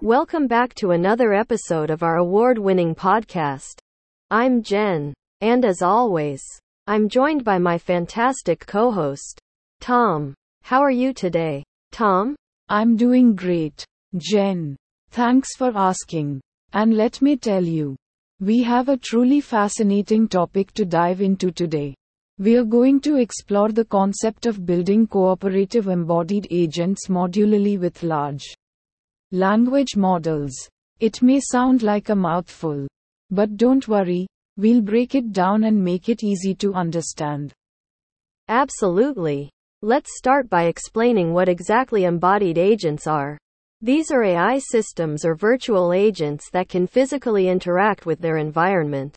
Welcome back to another episode of our award winning podcast. I'm Jen, and as always, I'm joined by my fantastic co host, Tom. How are you today, Tom? I'm doing great, Jen. Thanks for asking. And let me tell you, we have a truly fascinating topic to dive into today. We are going to explore the concept of building cooperative embodied agents modularly with large language models. It may sound like a mouthful, but don't worry, we'll break it down and make it easy to understand. Absolutely. Let's start by explaining what exactly embodied agents are. These are AI systems or virtual agents that can physically interact with their environment.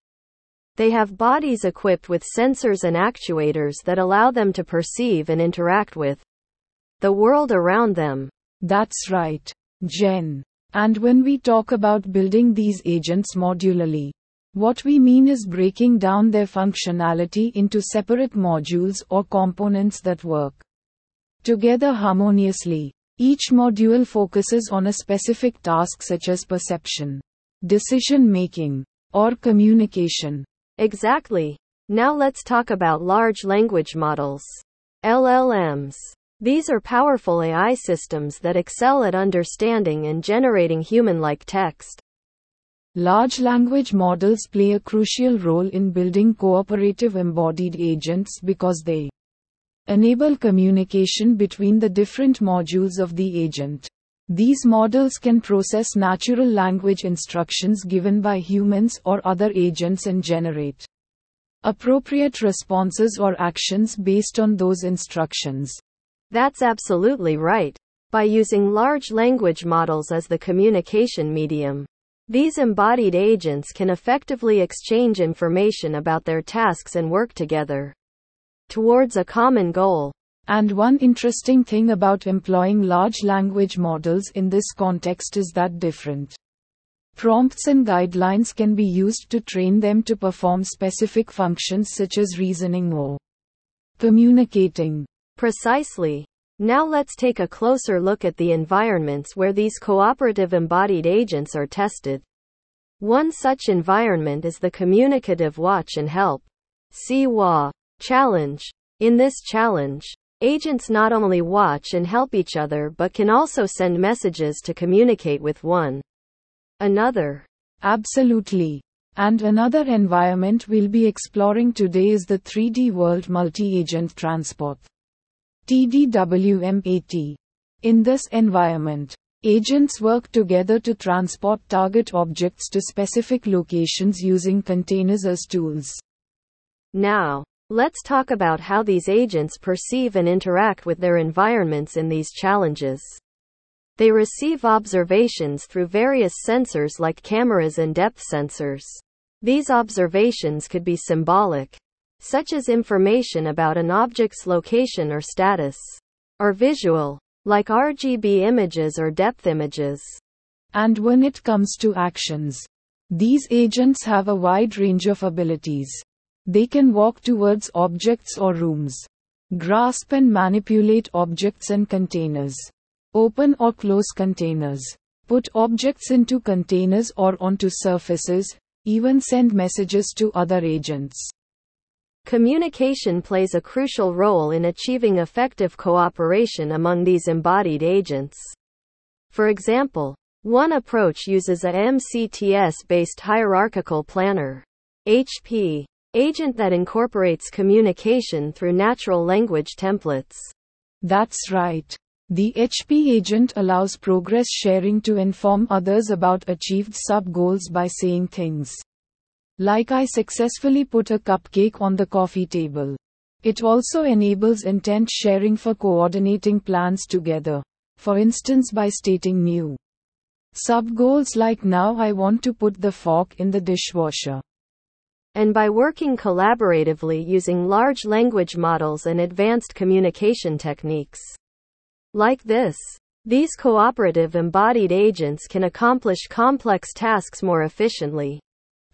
They have bodies equipped with sensors and actuators that allow them to perceive and interact with the world around them. That's right, Jen. And when we talk about building these agents modularly, what we mean is breaking down their functionality into separate modules or components that work together harmoniously. Each module focuses on a specific task such as perception, decision making, or communication. Exactly. Now let's talk about large language models. LLMs. These are powerful AI systems that excel at understanding and generating human like text. Large language models play a crucial role in building cooperative embodied agents because they enable communication between the different modules of the agent. These models can process natural language instructions given by humans or other agents and generate appropriate responses or actions based on those instructions. That's absolutely right. By using large language models as the communication medium, these embodied agents can effectively exchange information about their tasks and work together towards a common goal. And one interesting thing about employing large language models in this context is that different prompts and guidelines can be used to train them to perform specific functions such as reasoning or communicating. Precisely. Now let's take a closer look at the environments where these cooperative embodied agents are tested. One such environment is the communicative watch and help. CWA challenge. In this challenge, agents not only watch and help each other but can also send messages to communicate with one another. Absolutely. And another environment we'll be exploring today is the 3D World Multi Agent Transport. TDWMAT. In this environment, agents work together to transport target objects to specific locations using containers as tools. Now, let's talk about how these agents perceive and interact with their environments in these challenges. They receive observations through various sensors like cameras and depth sensors. These observations could be symbolic, such as information about an object's location or status, or visual, like RGB images or depth images. And when it comes to actions, these agents have a wide range of abilities. They can walk towards objects or rooms, grasp and manipulate objects and containers, open or close containers, put objects into containers or onto surfaces, even send messages to other agents. Communication plays a crucial role in achieving effective cooperation among these embodied agents. For example, one approach uses a MCTS based hierarchical planner HP agent that incorporates communication through natural language templates. That's right. The HP agent allows progress sharing to inform others about achieved sub goals by saying things like I successfully put a cupcake on the coffee table. It also enables intent sharing for coordinating plans together. For instance, by stating new sub goals like now I want to put the fork in the dishwasher. And by working collaboratively using large language models and advanced communication techniques. Like this, these cooperative embodied agents can accomplish complex tasks more efficiently.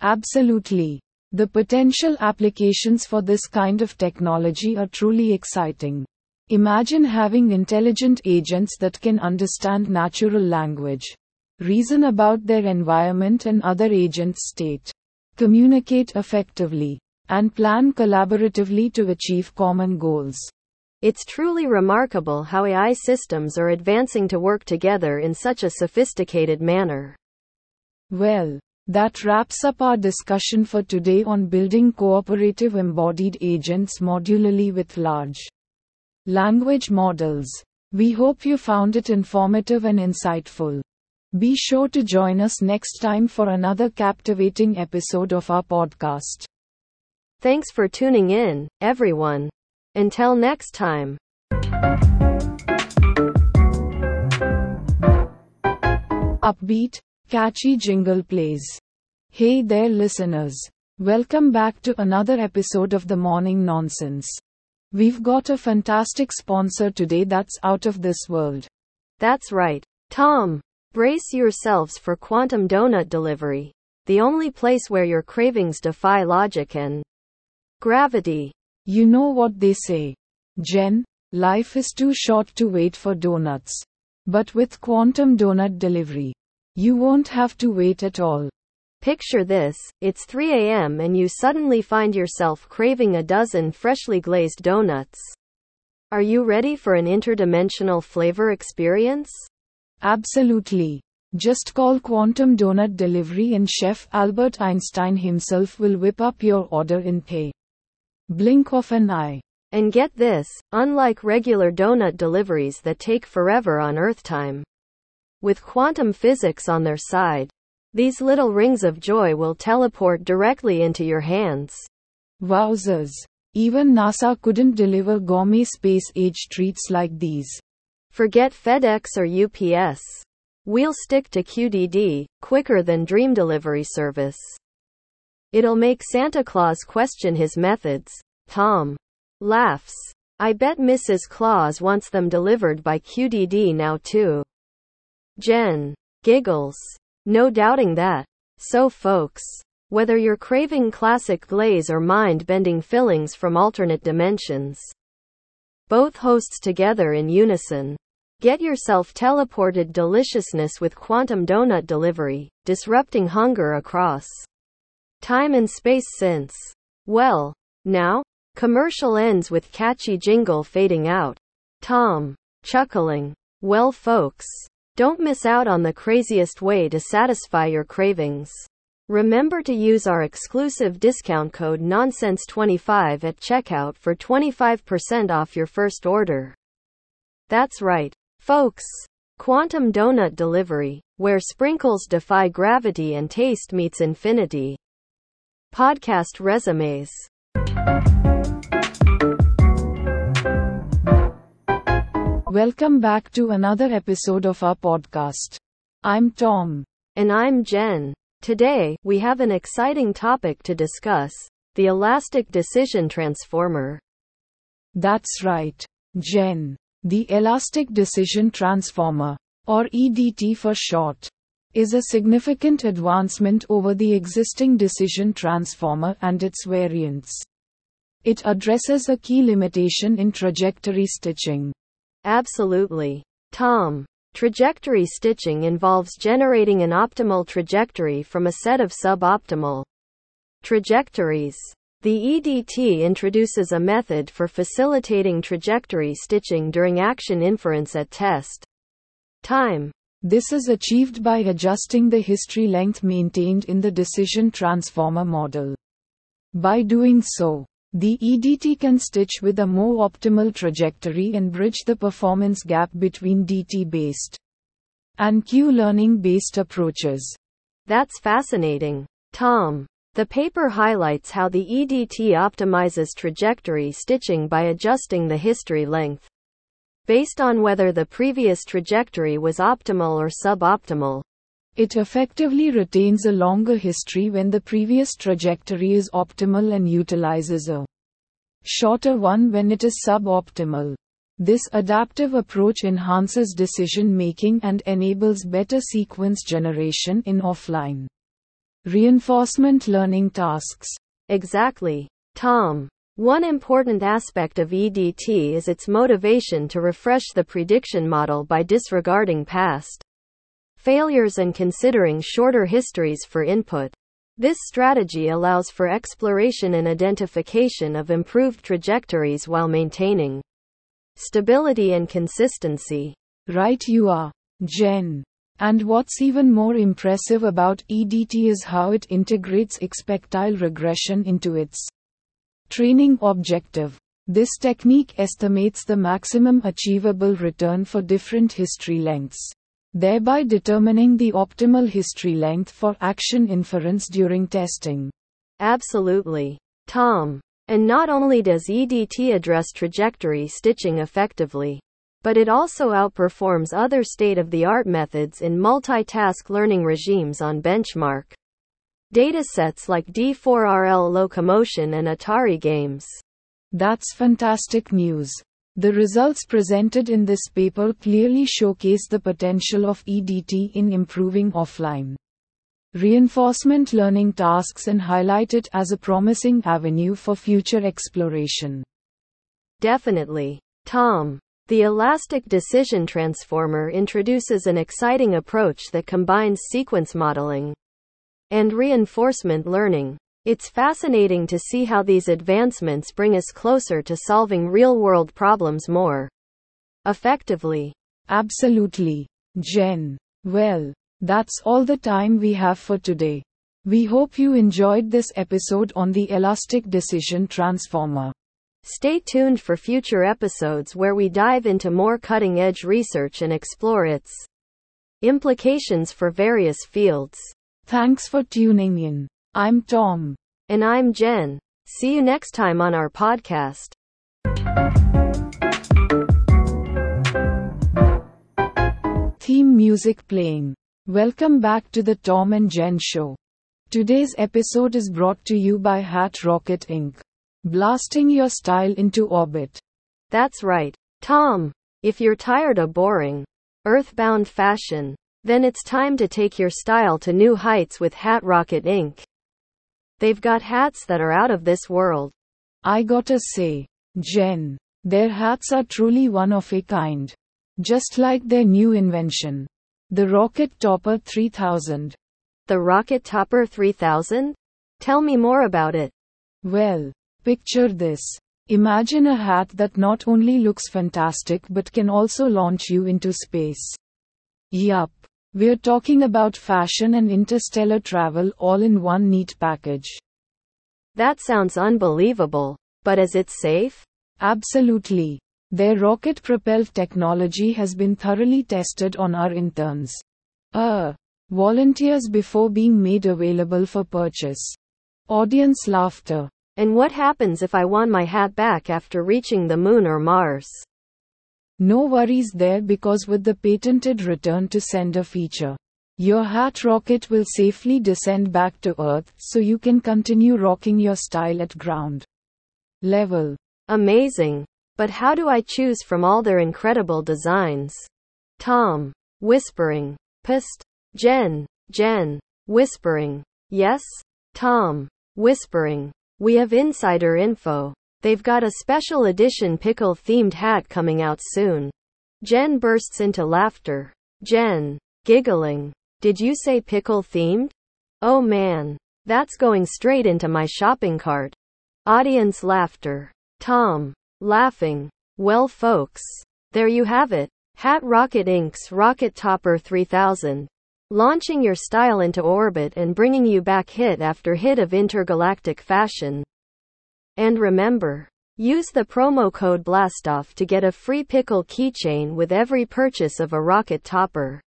Absolutely. The potential applications for this kind of technology are truly exciting. Imagine having intelligent agents that can understand natural language, reason about their environment and other agents' state, communicate effectively, and plan collaboratively to achieve common goals. It's truly remarkable how AI systems are advancing to work together in such a sophisticated manner. Well, that wraps up our discussion for today on building cooperative embodied agents modularly with large language models. We hope you found it informative and insightful. Be sure to join us next time for another captivating episode of our podcast. Thanks for tuning in, everyone. Until next time. Upbeat, catchy jingle plays. Hey there, listeners. Welcome back to another episode of the Morning Nonsense. We've got a fantastic sponsor today that's out of this world. That's right. Tom, brace yourselves for quantum donut delivery. The only place where your cravings defy logic and gravity. You know what they say. Jen, life is too short to wait for donuts. But with quantum donut delivery, you won't have to wait at all. Picture this it's 3 a.m. and you suddenly find yourself craving a dozen freshly glazed donuts. Are you ready for an interdimensional flavor experience? Absolutely. Just call Quantum Donut Delivery and Chef Albert Einstein himself will whip up your order in pay blink of an eye. And get this, unlike regular donut deliveries that take forever on Earth time. With quantum physics on their side, these little rings of joy will teleport directly into your hands. Wowzers. Even NASA couldn't deliver gourmet space age treats like these. Forget FedEx or UPS. We'll stick to QDD, quicker than dream delivery service. It'll make Santa Claus question his methods. Tom laughs. I bet Mrs. Claus wants them delivered by QDD now too. Jen giggles. No doubting that. So folks, whether you're craving classic glaze or mind-bending fillings from alternate dimensions, both hosts together in unison. Get yourself teleported deliciousness with quantum donut delivery, disrupting hunger across time and space since. Well, now, commercial ends with catchy jingle fading out. Tom, chuckling. Well, folks, don't miss out on the craziest way to satisfy your cravings. Remember to use our exclusive discount code Nonsense25 at checkout for 25% off your first order. That's right, folks. Quantum Donut Delivery, where sprinkles defy gravity and taste meets infinity. Podcast resumes. Welcome back to another episode of our podcast. I'm Tom. And I'm Jen. Today, we have an exciting topic to discuss the Elastic Decision Transformer. That's right, Jen. The Elastic Decision Transformer, or EDT for short, is a significant advancement over the existing decision transformer and its variants. It addresses a key limitation in trajectory stitching. Absolutely. Tom. Trajectory stitching involves generating an optimal trajectory from a set of suboptimal trajectories. The EDT introduces a method for facilitating trajectory stitching during action inference at test time. This is achieved by adjusting the history length maintained in the decision transformer model. By doing so, the EDT can stitch with a more optimal trajectory and bridge the performance gap between DT based and Q learning based approaches. That's fascinating. Tom. The paper highlights how the EDT optimizes trajectory stitching by adjusting the history length based on whether the previous trajectory was optimal or suboptimal. It effectively retains a longer history when the previous trajectory is optimal and utilizes a shorter one when it is suboptimal. This adaptive approach enhances decision making and enables better sequence generation in offline reinforcement learning tasks. Exactly. Tom. One important aspect of EDT is its motivation to refresh the prediction model by disregarding past failures and considering shorter histories for input. This strategy allows for exploration and identification of improved trajectories while maintaining stability and consistency. Right, you are, Jen. And what's even more impressive about EDT is how it integrates expectile regression into its training objective. This technique estimates the maximum achievable return for different history lengths, thereby determining the optimal history length for action inference during testing. Absolutely. Tom. And not only does EDT address trajectory stitching effectively, but it also outperforms other state of the art methods in multitask learning regimes on benchmark datasets like D4RL locomotion and Atari games. That's fantastic news. The results presented in this paper clearly showcase the potential of EDT in improving offline reinforcement learning tasks and highlight it as a promising avenue for future exploration. Definitely. Tom. The Elastic Decision Transformer introduces an exciting approach that combines sequence modeling and reinforcement learning. It's fascinating to see how these advancements bring us closer to solving real world problems more effectively. Absolutely. Jen. Well, that's all the time we have for today. We hope you enjoyed this episode on the Elastic Decision Transformer. Stay tuned for future episodes where we dive into more cutting edge research and explore its implications for various fields. Thanks for tuning in. I'm Tom. And I'm Jen. See you next time on our podcast. Theme music playing. Welcome back to the Tom and Jen Show. Today's episode is brought to you by Hat Rocket Inc. Blasting your style into orbit. That's right. Tom, if you're tired of boring, earthbound fashion, then it's time to take your style to new heights with Hat Rocket Inc. They've got hats that are out of this world. I gotta say, Jen, their hats are truly one of a kind. Just like their new invention. The Rocket Topper 3000. The Rocket Topper 3000? Tell me more about it. Well, picture this. Imagine a hat that not only looks fantastic but can also launch you into space. Yup. We're talking about fashion and interstellar travel all in one neat package. That sounds unbelievable. But is it safe? Absolutely. Their rocket propelled technology has been thoroughly tested on our interns. Uh, volunteers before being made available for purchase. Audience laughter. And what happens if I want my hat back after reaching the moon or Mars? No worries there because with the patented return to sender feature, your hat rocket will safely descend back to Earth so you can continue rocking your style at ground level. Amazing. But how do I choose from all their incredible designs? Tom. Whispering. Psst. Jen. Jen. Whispering. Yes? Tom. Whispering. We have insider info. They've got a special edition pickle themed hat coming out soon. Jen bursts into laughter. Jen. Giggling. Did you say pickle themed? Oh man. That's going straight into my shopping cart. Audience laughter. Tom. Laughing. Well, folks. There you have it. Hat Rocket Inc.'s Rocket Topper 3000. Launching your style into orbit and bringing you back hit after hit of intergalactic fashion. And remember, use the promo code BLASTOFF to get a free pickle keychain with every purchase of a Rocket Topper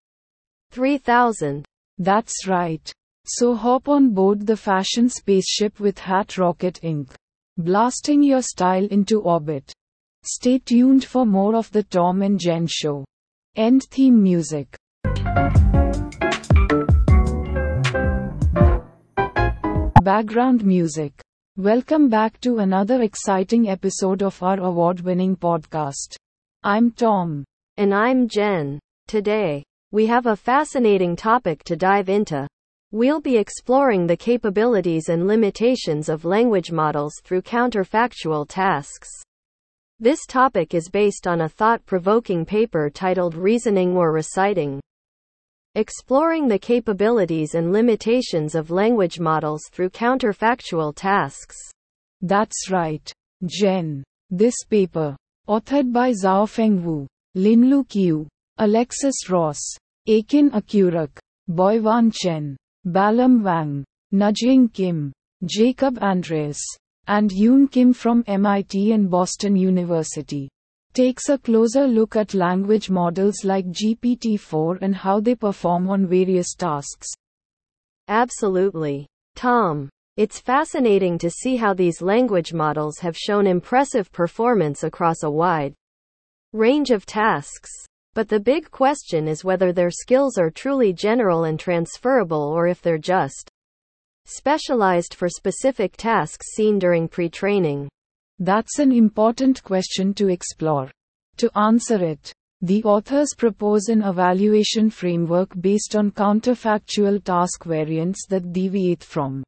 3000. That's right. So hop on board the fashion spaceship with Hat Rocket Inc blasting your style into orbit. Stay tuned for more of the Tom and Jen show. End theme music. Background music. Welcome back to another exciting episode of our award winning podcast. I'm Tom. And I'm Jen. Today, we have a fascinating topic to dive into We'll be exploring the capabilities and limitations of language models through counterfactual tasks. This topic is based on a thought provoking paper titled Reasoning or Reciting. Exploring the capabilities and limitations of language models through counterfactual tasks. That's right, Jen. This paper, authored by Zhaofeng Wu, Linlu Qiu, Alexis Ross, Ekin Akyürek, Boyuan Chen, Bailin Wang, Najoung Kim, Jacob Andreas, and Yoon Kim from MIT and Boston University takes a closer look at language models like GPT-4 and how they perform on various tasks. Absolutely. Tom. It's fascinating to see how these language models have shown impressive performance across a wide range of tasks. But the big question is whether their skills are truly general and transferable or if they're just specialized for specific tasks seen during pre training. That's an important question to explore. To answer it, the authors propose an evaluation framework based on counterfactual task variants that deviate from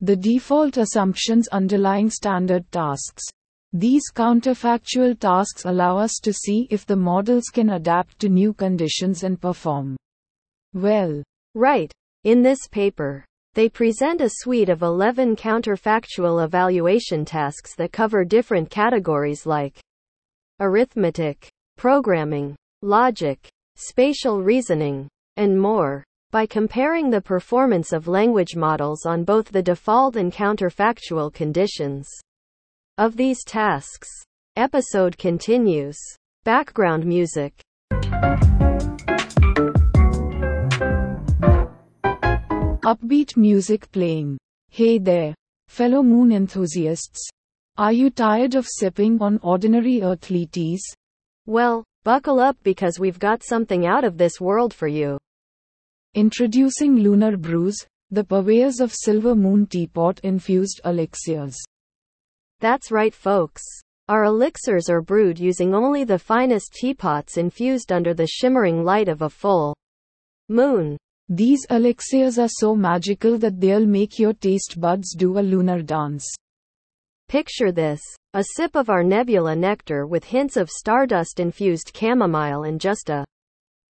the default assumptions underlying standard tasks. These counterfactual tasks allow us to see if the models can adapt to new conditions and perform well. Right. In this paper, they present a suite of 11 counterfactual evaluation tasks that cover different categories like arithmetic, programming, logic, spatial reasoning, and more. By comparing the performance of language models on both the default and counterfactual conditions, of these tasks. Episode continues. Background music. Upbeat music playing. Hey there, fellow moon enthusiasts. Are you tired of sipping on ordinary earthly teas? Well, buckle up because we've got something out of this world for you. Introducing Lunar Brews, the purveyors of silver moon teapot infused elixirs. That's right, folks. Our elixirs are brewed using only the finest teapots infused under the shimmering light of a full moon. These elixirs are so magical that they'll make your taste buds do a lunar dance. Picture this a sip of our nebula nectar with hints of stardust infused chamomile and just a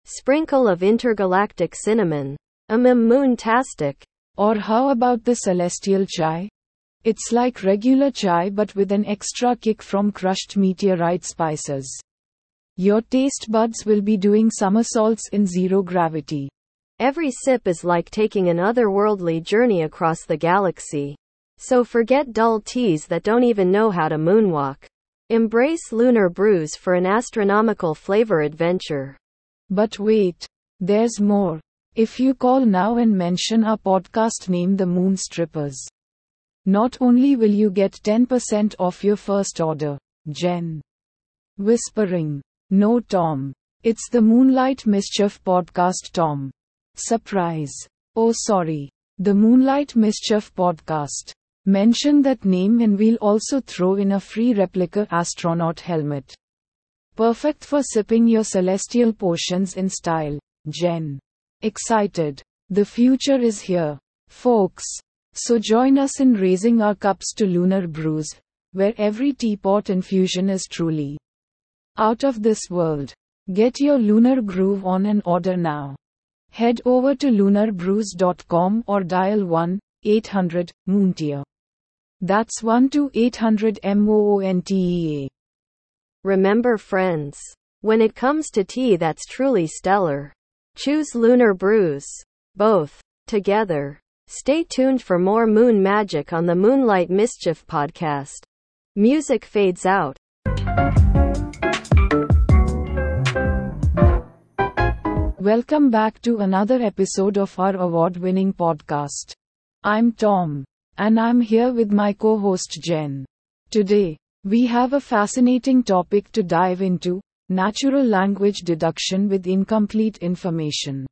sprinkle of intergalactic cinnamon. A moon-tastic. Or how about the celestial chai? It's like regular chai but with an extra kick from crushed meteorite spices. Your taste buds will be doing somersaults in zero gravity. Every sip is like taking an otherworldly journey across the galaxy. So forget dull teas that don't even know how to moonwalk. Embrace lunar brews for an astronomical flavor adventure. But wait, there's more. If you call now and mention our podcast name The Moon Strippers. Not only will you get 10% off your first order, Jen. Whispering. No, Tom. It's the Moonlight Mischief podcast, Tom. Surprise. Oh, sorry. The Moonlight Mischief podcast. Mention that name and we'll also throw in a free replica astronaut helmet. Perfect for sipping your celestial potions in style, Jen. Excited. The future is here. Folks. So join us in raising our cups to lunar brews, where every teapot infusion is truly out of this world. Get your lunar groove on and order now. Head over to lunarbrews.com or dial 1 800 Moontia. That's 1 to 800 MOONTEA. Remember, friends, when it comes to tea that's truly stellar, choose Lunar Brews. Both, together. Stay tuned for more moon magic on the Moonlight Mischief podcast. Music fades out. Welcome back to another episode of our award winning podcast. I'm Tom, and I'm here with my co host Jen. Today, we have a fascinating topic to dive into natural language deduction with incomplete information.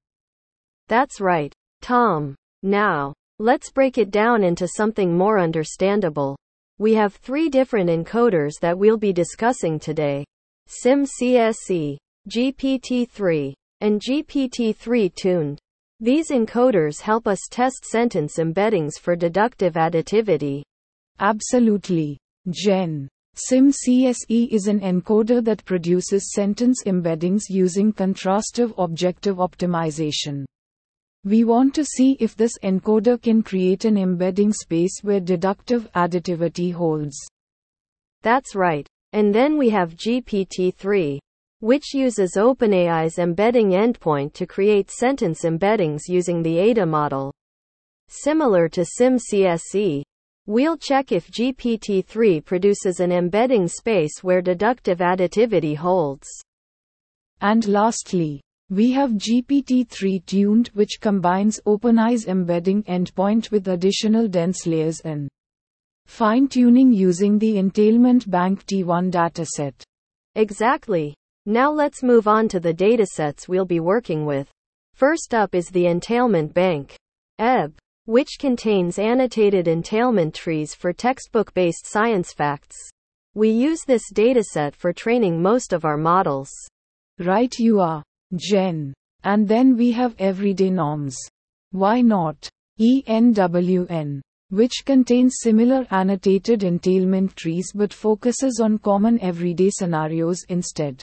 That's right, Tom. Now, let's break it down into something more understandable. We have three different encoders that we'll be discussing today SimCSE, GPT 3, and GPT 3 tuned. These encoders help us test sentence embeddings for deductive additivity. Absolutely. Jen. SimCSE is an encoder that produces sentence embeddings using contrastive objective optimization. We want to see if this encoder can create an embedding space where deductive additivity holds. That's right. And then we have GPT-3, which uses OpenAI's embedding endpoint to create sentence embeddings using the ADA model. Similar to SimCSE, we'll check if GPT-3 produces an embedding space where deductive additivity holds. And lastly, we have GPT-3 tuned which combines OpenAI's embedding endpoint with additional dense layers and fine-tuning using the Entailment Bank T1 dataset. Exactly. Now let's move on to the datasets we'll be working with. First up is the Entailment Bank, EB, which contains annotated entailment trees for textbook-based science facts. We use this dataset for training most of our models. Right you are. Jen. And then we have everyday norms. Why not? ENWN, which contains similar annotated entailment trees but focuses on common everyday scenarios instead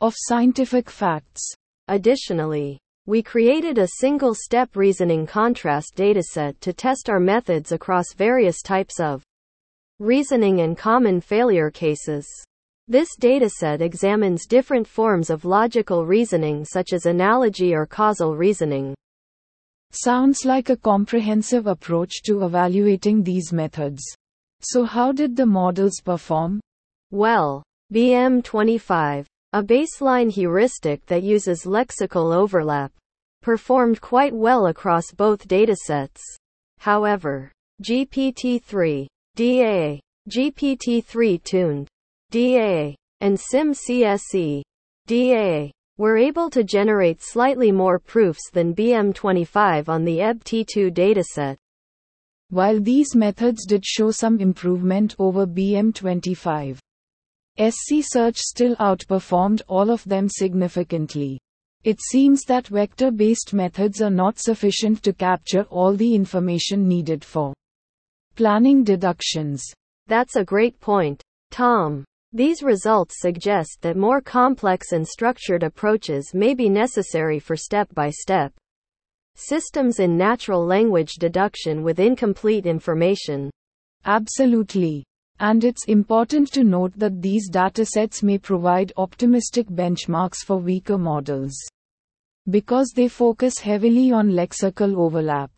of scientific facts. Additionally, we created a single step reasoning contrast dataset to test our methods across various types of reasoning and common failure cases. This dataset examines different forms of logical reasoning such as analogy or causal reasoning. Sounds like a comprehensive approach to evaluating these methods. So, how did the models perform? Well, BM25, a baseline heuristic that uses lexical overlap, performed quite well across both datasets. However, GPT-3, DA, GPT-3 tuned, DA, and SimCSE, DA, were able to generate slightly more proofs than BM25 on the EBT2 dataset. While these methods did show some improvement over BM25, SC Search still outperformed all of them significantly. It seems that vector based methods are not sufficient to capture all the information needed for planning deductions. That's a great point, Tom. These results suggest that more complex and structured approaches may be necessary for step by step systems in natural language deduction with incomplete information. Absolutely. And it's important to note that these datasets may provide optimistic benchmarks for weaker models. Because they focus heavily on lexical overlap.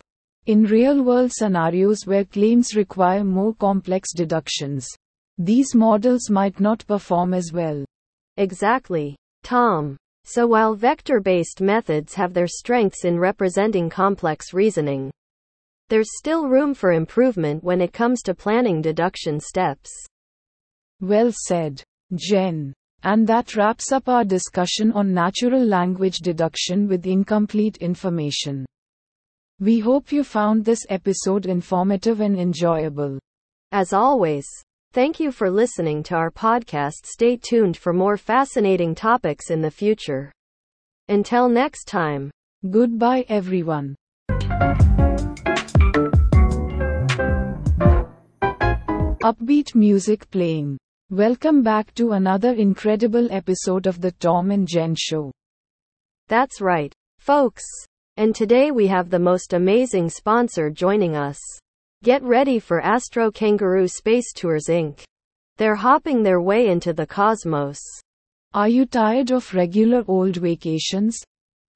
In real world scenarios where claims require more complex deductions, these models might not perform as well. Exactly. Tom. So while vector based methods have their strengths in representing complex reasoning, there's still room for improvement when it comes to planning deduction steps. Well said, Jen. And that wraps up our discussion on natural language deduction with incomplete information. We hope you found this episode informative and enjoyable. As always, Thank you for listening to our podcast. Stay tuned for more fascinating topics in the future. Until next time. Goodbye, everyone. Upbeat music playing. Welcome back to another incredible episode of the Tom and Jen Show. That's right, folks. And today we have the most amazing sponsor joining us. Get ready for Astro Kangaroo Space Tours Inc. They're hopping their way into the cosmos. Are you tired of regular old vacations?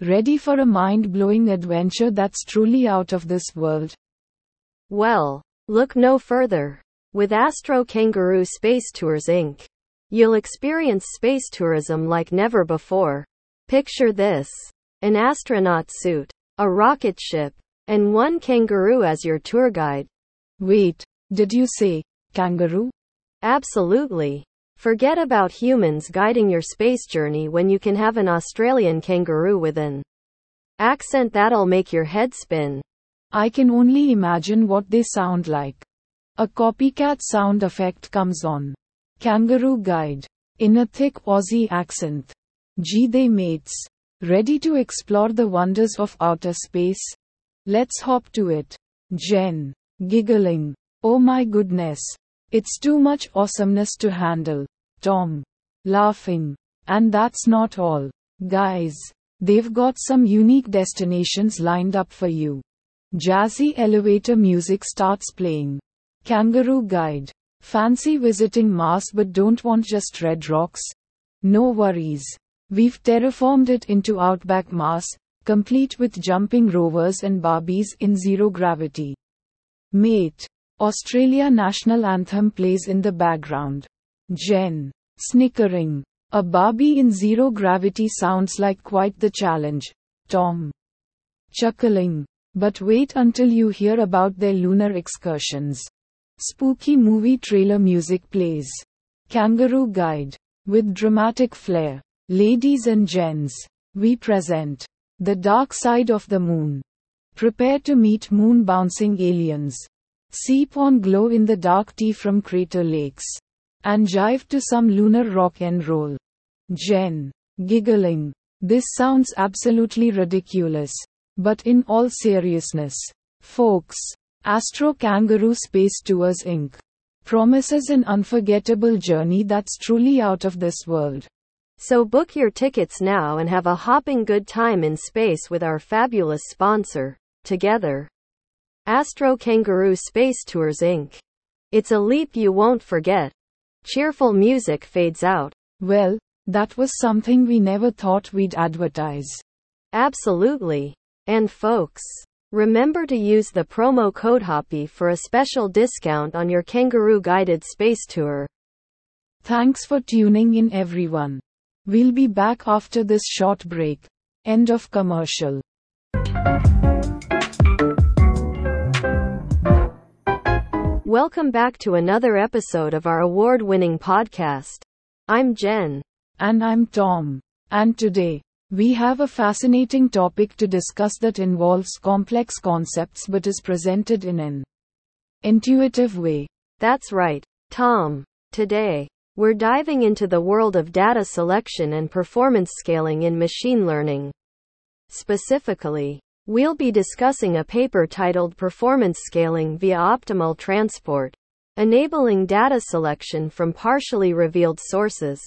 Ready for a mind blowing adventure that's truly out of this world? Well, look no further. With Astro Kangaroo Space Tours Inc., you'll experience space tourism like never before. Picture this an astronaut suit, a rocket ship, and one kangaroo as your tour guide. Wait, did you say kangaroo? Absolutely. Forget about humans guiding your space journey when you can have an Australian kangaroo with an accent that'll make your head spin. I can only imagine what they sound like. A copycat sound effect comes on. Kangaroo guide. In a thick Aussie accent. Gee, they mates. Ready to explore the wonders of outer space? Let's hop to it. Jen. Giggling. Oh my goodness. It's too much awesomeness to handle. Tom. Laughing. And that's not all. Guys. They've got some unique destinations lined up for you. Jazzy elevator music starts playing. Kangaroo Guide. Fancy visiting Mars but don't want just red rocks? No worries. We've terraformed it into Outback Mars, complete with jumping rovers and Barbies in zero gravity. Mate. Australia national anthem plays in the background. Jen. Snickering. A Barbie in zero gravity sounds like quite the challenge. Tom. Chuckling. But wait until you hear about their lunar excursions. Spooky movie trailer music plays. Kangaroo Guide. With dramatic flair. Ladies and gents, we present the dark side of the moon. Prepare to meet moon bouncing aliens. Sip on glow in the dark tea from Crater Lakes. And jive to some lunar rock and roll. Jen. Giggling. This sounds absolutely ridiculous. But in all seriousness, folks, Astro Kangaroo Space Tours Inc. promises an unforgettable journey that's truly out of this world. So book your tickets now and have a hopping good time in space with our fabulous sponsor, together. Astro Kangaroo Space Tours Inc. It's a leap you won't forget. Cheerful music fades out. Well, that was something we never thought we'd advertise. Absolutely. And folks, remember to use the promo code HOPPY for a special discount on your kangaroo guided space tour. Thanks for tuning in everyone. We'll be back after this short break. End of commercial. Welcome back to another episode of our award winning podcast. I'm Jen. And I'm Tom. And today, we have a fascinating topic to discuss that involves complex concepts but is presented in an intuitive way. That's right, Tom. Today, we're diving into the world of data selection and performance scaling in machine learning. Specifically, we'll be discussing a paper titled Performance Scaling via Optimal Transport, enabling data selection from partially revealed sources.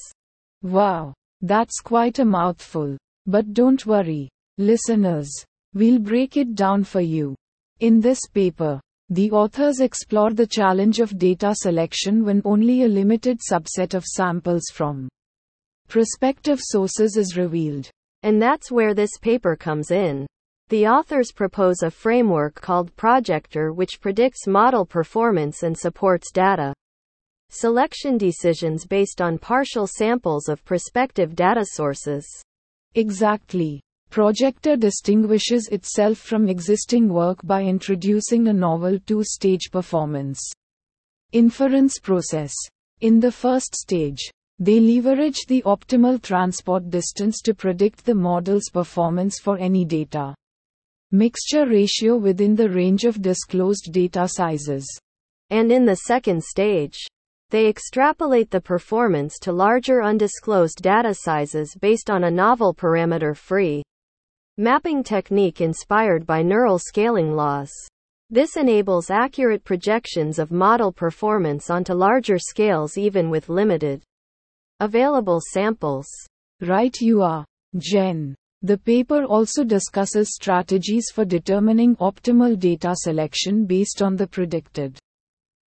Wow, that's quite a mouthful. But don't worry, listeners, we'll break it down for you. In this paper, the authors explore the challenge of data selection when only a limited subset of samples from prospective sources is revealed. And that's where this paper comes in. The authors propose a framework called Projector which predicts model performance and supports data selection decisions based on partial samples of prospective data sources. Exactly. Projector distinguishes itself from existing work by introducing a novel two stage performance inference process. In the first stage, they leverage the optimal transport distance to predict the model's performance for any data mixture ratio within the range of disclosed data sizes. And in the second stage, they extrapolate the performance to larger undisclosed data sizes based on a novel parameter free mapping technique inspired by neural scaling laws. This enables accurate projections of model performance onto larger scales even with limited available samples. Right you are, Jen. The paper also discusses strategies for determining optimal data selection based on the predicted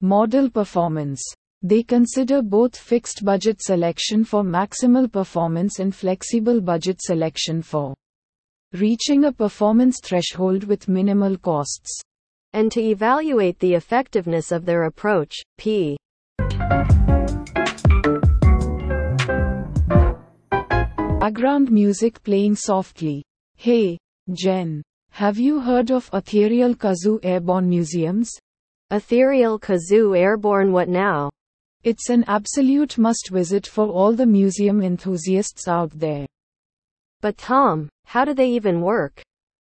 model performance. They consider both fixed budget selection for maximal performance and flexible budget selection for reaching a performance threshold with minimal costs. And to evaluate the effectiveness of their approach, P. Background music playing softly. Hey, Jen, have you heard of Ethereal Kazoo Airborne Museums? Ethereal Kazoo Airborne What now? It's an absolute must visit for all the museum enthusiasts out there. But Tom, how do they even work?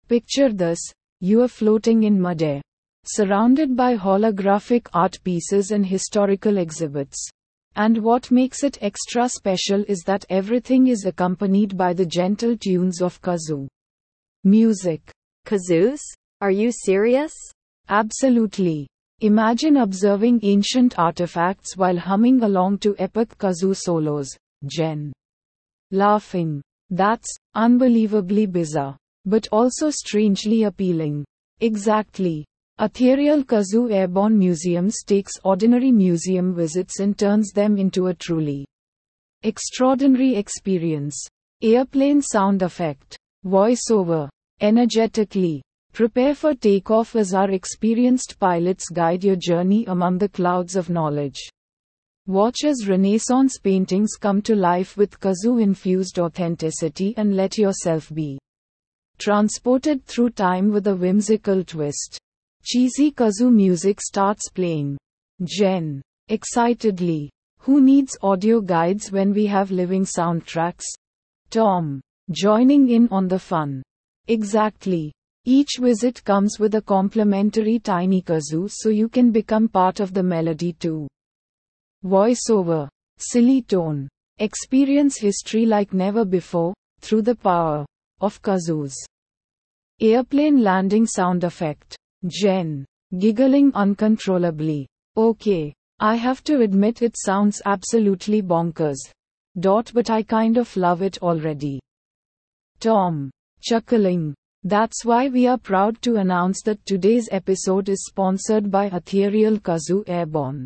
Picture this you are floating in midair, surrounded by holographic art pieces and historical exhibits. And what makes it extra special is that everything is accompanied by the gentle tunes of kazoo music. Kazoos? Are you serious? Absolutely. Imagine observing ancient artifacts while humming along to epic kazoo solos. Jen. Laughing. That's unbelievably bizarre. But also strangely appealing. Exactly. Ethereal Kazoo Airborne Museums takes ordinary museum visits and turns them into a truly extraordinary experience. Airplane sound effect. Voiceover. Energetically. Prepare for takeoff as our experienced pilots guide your journey among the clouds of knowledge. Watch as Renaissance paintings come to life with kazoo infused authenticity and let yourself be transported through time with a whimsical twist. Cheesy kazoo music starts playing. Jen. Excitedly. Who needs audio guides when we have living soundtracks? Tom. Joining in on the fun. Exactly. Each visit comes with a complimentary tiny kazoo so you can become part of the melody too. Voiceover. Silly tone. Experience history like never before, through the power of kazoos. Airplane landing sound effect. Jen. Giggling uncontrollably. Okay. I have to admit it sounds absolutely bonkers. Dot but I kind of love it already. Tom. Chuckling. That's why we are proud to announce that today's episode is sponsored by Ethereal Kazoo Airborne.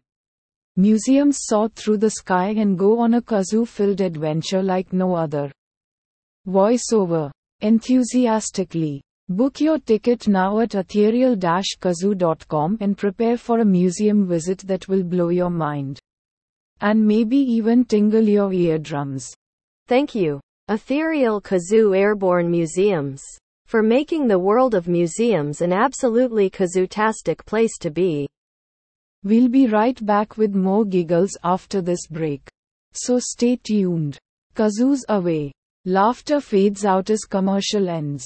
Museums soar through the sky and go on a kazoo filled adventure like no other. Voiceover. Enthusiastically. Book your ticket now at ethereal-kazoo.com and prepare for a museum visit that will blow your mind. And maybe even tingle your eardrums. Thank you, Ethereal Kazoo Airborne Museums for making the world of museums an absolutely kazootastic place to be. We'll be right back with more giggles after this break. So stay tuned. Kazoos away. Laughter fades out as commercial ends.